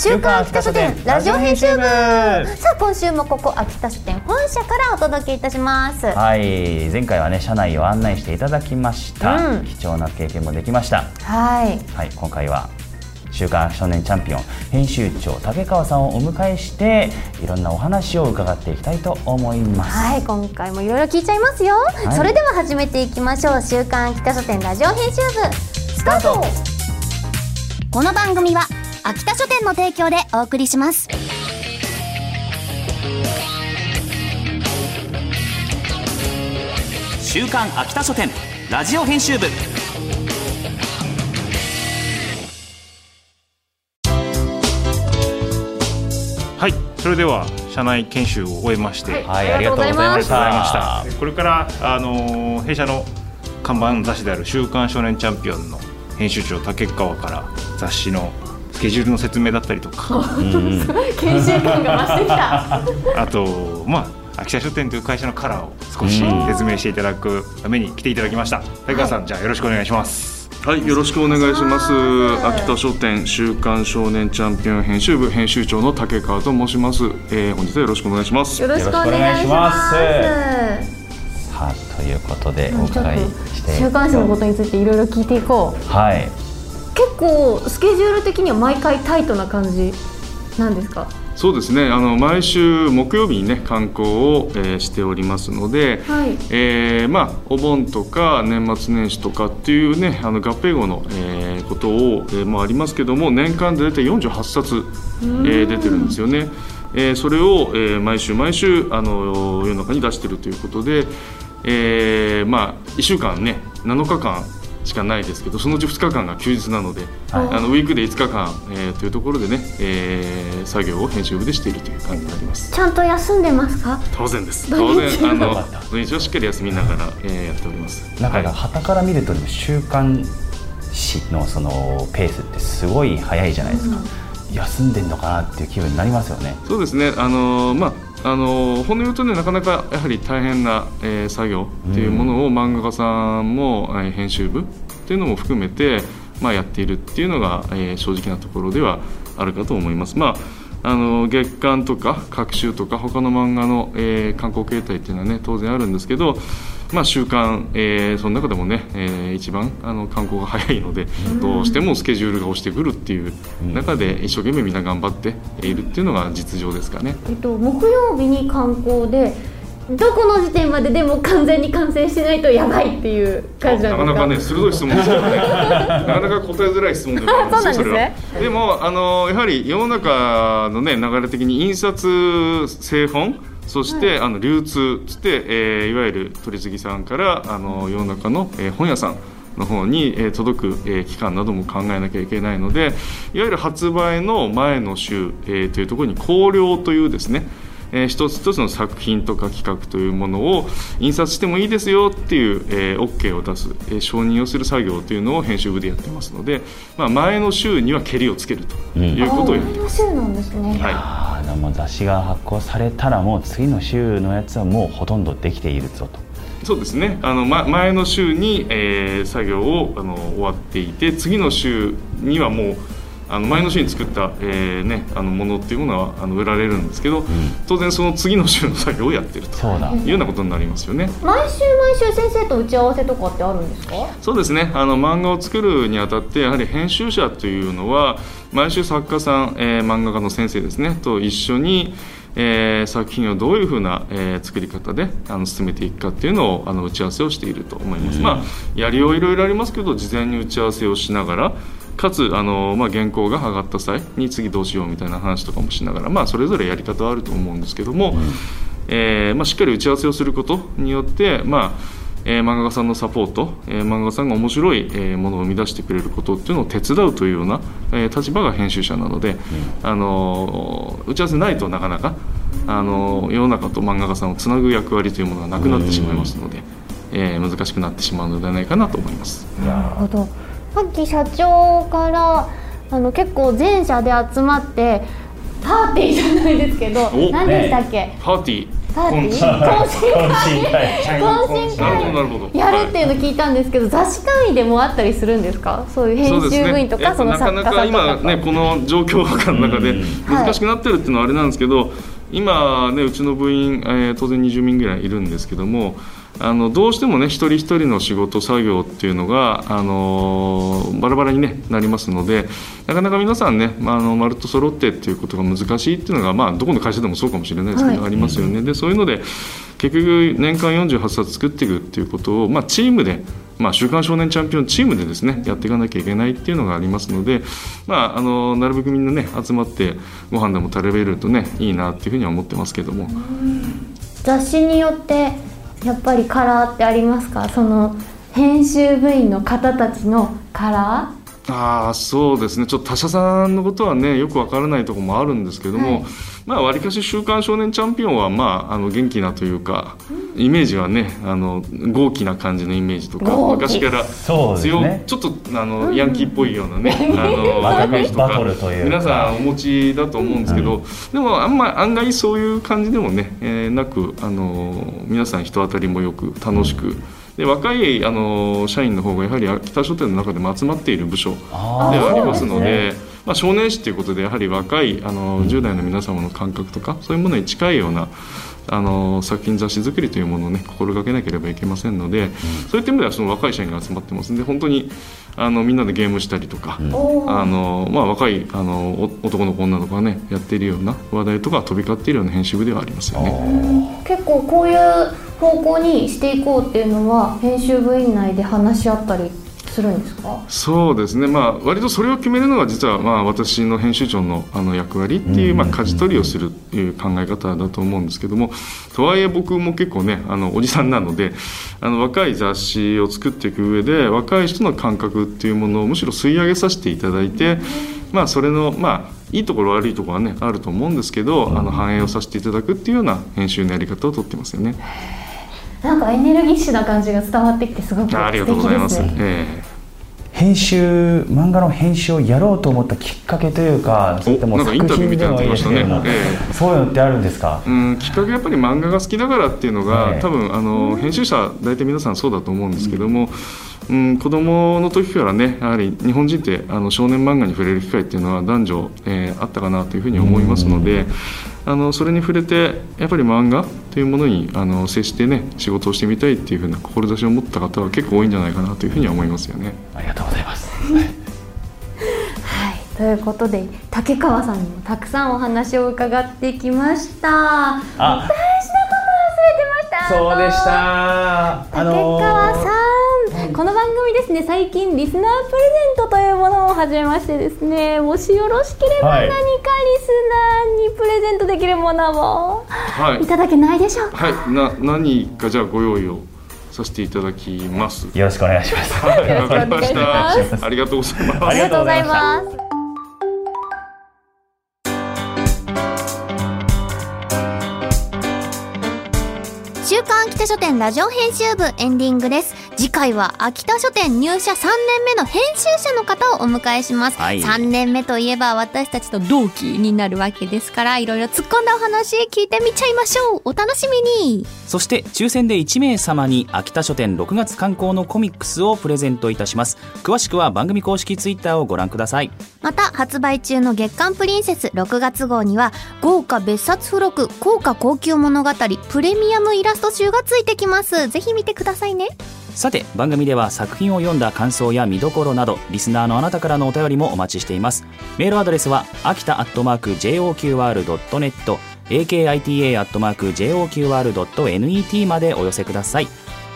週刊秋田書店ラジオ編集部。さあ今週もここ秋田書店本社からお届けいたします。はい。前回はね社内を案内していただきました、うん。貴重な経験もできました。はい。はい今回は週刊少年チャンピオン編集長竹川さんをお迎えしていろんなお話を伺っていきたいと思います、はい今回もいろいろ聞いちゃいますよ、い。それでは始めていきましょう。週刊秋田書店ラジオ編集部スタート。この番組は秋田書店の提供でお送りします。週刊秋田書店ラジオ編集部。はい、それでは社内研修を終えまして、はいありがとうございましありがとうございまたした。これからあのー弊社の看板の雑誌である週刊少年チャンピオンの編集長竹川から雑誌のスケジュールの説明だったりとか、研修感が増してきたあとまあ秋田書店という会社のカラーを少しうん説明していただくために来ていただきました。竹川さん、じゃあよろしくお願いします。はい、よろしくお願いします。秋田書店週刊少年チャンピオン編集部編集長の竹川と申します。えー、本日はよろしくお願いします。よろしくお願いしますさあということでお伺いとして週刊誌のことについていろいろ聞いていこうはい結構スケジュール的には毎回タイトな感じなんですか？そうですね。あの毎週木曜日にね観光を、えーしておりますので、はいえーまあお盆とか年末年始とかっていうねあの合併後の、えーことを、えーもありますけども年間で大体48冊、えー出てるんですよね。えーそれを、えー毎週毎週あの世の中に出してるということで、えーまあ1週間ね7日間しかないですけどそのうち2日間が休日なので、はいあのウィークで5日間、えーというところでね、えー作業を編集部でしているという感じになります。ちゃんと休んでますか？当然です。土当日然あの土日はしっかり休みながら、えーやっております。なんかはい旗から見ると週刊誌のそのペースってすごい早いじゃないですか、休んでんのかなっていう気分になりますよねそうですね。あのまああの本音言うとねなかなかやはり大変な、えー作業っていうものを漫画家さんも、えー編集部っていうのも含めてまあやっているっていうのが、えー正直なところではあるかと思います。まああの月刊とか各週とか他の漫画の、えー観光形態っていうのはね当然あるんですけど、まあ、週刊、えーその中でもね、えー一番あの観光が早いので、どうしてもスケジュールが押してくるっていう中で一生懸命みんな頑張っているっていうのが実情ですかね。えっと木曜日に観光でどこの時点まででも完全に完成してないとやばいっていう感じなか？なかなかね鋭い質問ですよね。なかなか答えづらい質問でもあるんですよそうなんですね。でもあのやはり世の中のね流れ的に印刷製本そして、あの流通つって、えーいわゆる取次さんからあの世の中の、えー本屋さんの方に、えー届く、えー期間なども考えなきゃいけないのでいわゆる発売の前の週、えーというところに考慮というですねえー一つ一つの作品とか企画というものを印刷してもいいですよっていう、えー OK を出す、えー承認をする作業というのを編集部でやってますので、まあ、前の週には蹴りをつけるということをやってます。週なんですね、はい。ああでも雑誌が発行されたらもう次の週のやつはもうほとんどできているぞと。そうですね。あの、ま、前の週に、えー作業をあの終わっていて次の週にはもうあの前の週に作った、えーね、あのものっていうものはあの売られるんですけど、当然その次の週の作業をやってると。いうようなことになりますよね。毎週毎週先生と打ち合わせとかってあるんですか？そうですね。あの漫画を作るにあたってやはり編集者というのは毎週作家さん、えー漫画家の先生ですね。と一緒に、えー作品をどういうふうな、えー作り方であの進めていくかっていうのをあの打ち合わせをしていると思います、まあやりよういろいろありますけど事前に打ち合わせをしながらかつあの、まあ、原稿が上がった際に次どうしようみたいな話とかもしながら、まあ、それぞれやり方はあると思うんですけども、えーまあ、しっかり打ち合わせをすることによって、まあえー漫画家さんのサポート、えー漫画家さんが面白い、えーものを生み出してくれることっていうのを手伝うというような、えー立場が編集者なので、あのー打ち合わせないとなかなか、あのー世の中と漫画家さんをつなぐ役割というものがなくなってしまいますので、えー難しくなってしまうのではないかなと思います。なるほどさっき社長からあの結構全社で集まってパーティーじゃないですけどお何でしたっけ、パーティー。パーティー？懇親。会。懇親会。やるっていうの聞いたんですけど、雑誌単位でもあったりするんですか？そういう編集部員とかそ,、のえっと作家さんとかなかなか今ねこの状況下の中でうん。難しくなってるっていうのはあれなんですけど、今ねうちの部員、えー当然20名ぐらいいるんですけどもあのどうしてもね一人一人の仕事作業っていうのが、あのーバラバラに、ね、なりますのでなかなか皆さんね、まあ、あのまるっと揃ってっていうことが難しいっていうのが、まあ、どこの会社でもそうかもしれないですけど、はいありますよね。でそういうので結局年間48冊作っていくっていうことを、まあ、チームでまあ、週刊少年チャンピオンチームでですねやっていかなきゃいけないっていうのがありますので、まあ、あのなるべくみんなね集まってご飯でも食べれるとねいいなっていうふうには思ってますけども、雑誌によってやっぱりカラーってありますか？その編集部員の方たちのカラああそうですね。ちょっと他社さんのことはねよくわからないところもあるんですけども、はい。まあわりかし「週刊少年チャンピオンは」まあ、あの元気なというかイメージはねあの豪気な感じのイメージとか昔からそうです強ねちょっとあのヤンキーっぽいようなね、あのイメージとか。皆さんお持ちだと思うんですけど、でもあんま案外そういう感じでもね、えーなくあの皆さん人当たりもよく楽しく。で若いあの社員の方がやはり秋田書店の中でも集まっている部署であはありますのでまあ、少年誌ということでやはり若いあの10代の皆様の感覚とかそういうものに近いようなあの作品雑誌作りというものをね心がけなければいけませんので、そういった意味ではその若い社員が集まってますんで本当にあのみんなでゲームしたりとか、ーおー。あのまあ、若いあのお男の子女の子がねやっているような話題とか飛び交っているような編集部ではありますよね。結構こういう方向にしていこうっていうのは編集部員内で話し合ったりするんですか？そうですね、まあ、割とそれを決めるのが実はまあ私の編集長のあの役割っていう、まあ、舵取りをするっていう考え方だと思うんですけどもとはいえ僕も結構ねあのおじさんなのであの若い雑誌を作っていく上で若い人の感覚っていうものをむしろ吸い上げさせていただいて、まあ、それのまあいいところ悪いところはねあると思うんですけど、あの反映をさせていただくっていうような編集のやり方をとってますよね。なんかエネルギッシュな感じが伝わってきてすごく素ありがとう敵ございます。ですね。ええ。編集漫画の編集をやろうと思ったきっかけというかそれともなんかイン作タビューみたい品でもいいになってましたねですけども、えそういうのってあるんですか、うん、きっかけはやっぱり漫画が好きだからっていうのが、ええ。多分あの編集者大体皆さんそうだと思うんですけども、うん、子供の時からねやはり日本人ってあの少年漫画に触れる機会っていうのは男女、えーあったかなというふうに思いますので、あのそれに触れてやっぱり漫画というものにあの接してね仕事をしてみたいっていうふうな志を持った方は結構多いんじゃないかなというふうには思いますよね。ありがとうございます。はい、ということで竹川さんにもたくさんお話を伺ってきました。あ。大事なこと忘れてました。そうでした。竹川さん、この番組ですね。最近リスナープレゼントというものを始めましてですね。もしよろしければはい。何かリスナーにプレゼントできるものをはい。いただけないでしょうか、はい、な何かじゃあご用意をさせていただきます。よろしくお願いします。はい、わかりましよろしくお願いしまた。ありがとうございます。ありがとうございましたありがとうございます週刊秋田書店ラジオ編集部エンディングです。次回は秋田書店入社3年目の編集者の方をお迎えします、はい。3年目といえば私たちと同期になるわけですからいろいろ突っ込んだお話聞いてみちゃいましょう。お楽しみに。そして抽選で1名様に秋田書店6月刊行のコミックスをプレゼントいたします。詳しくは番組公式ツイッターをご覧ください。また発売中の月刊プリンセス6月号には豪華別冊付録豪華高級物語プレミアムイラスト集がついてきます。ぜひ見てくださいね。さて番組では作品を読んだ感想や見どころなどリスナーのあなたからのお便りもお待ちしています。メールアドレスは秋田アットマーク JOQR.net akita アットマーク JOQR.net までお寄せください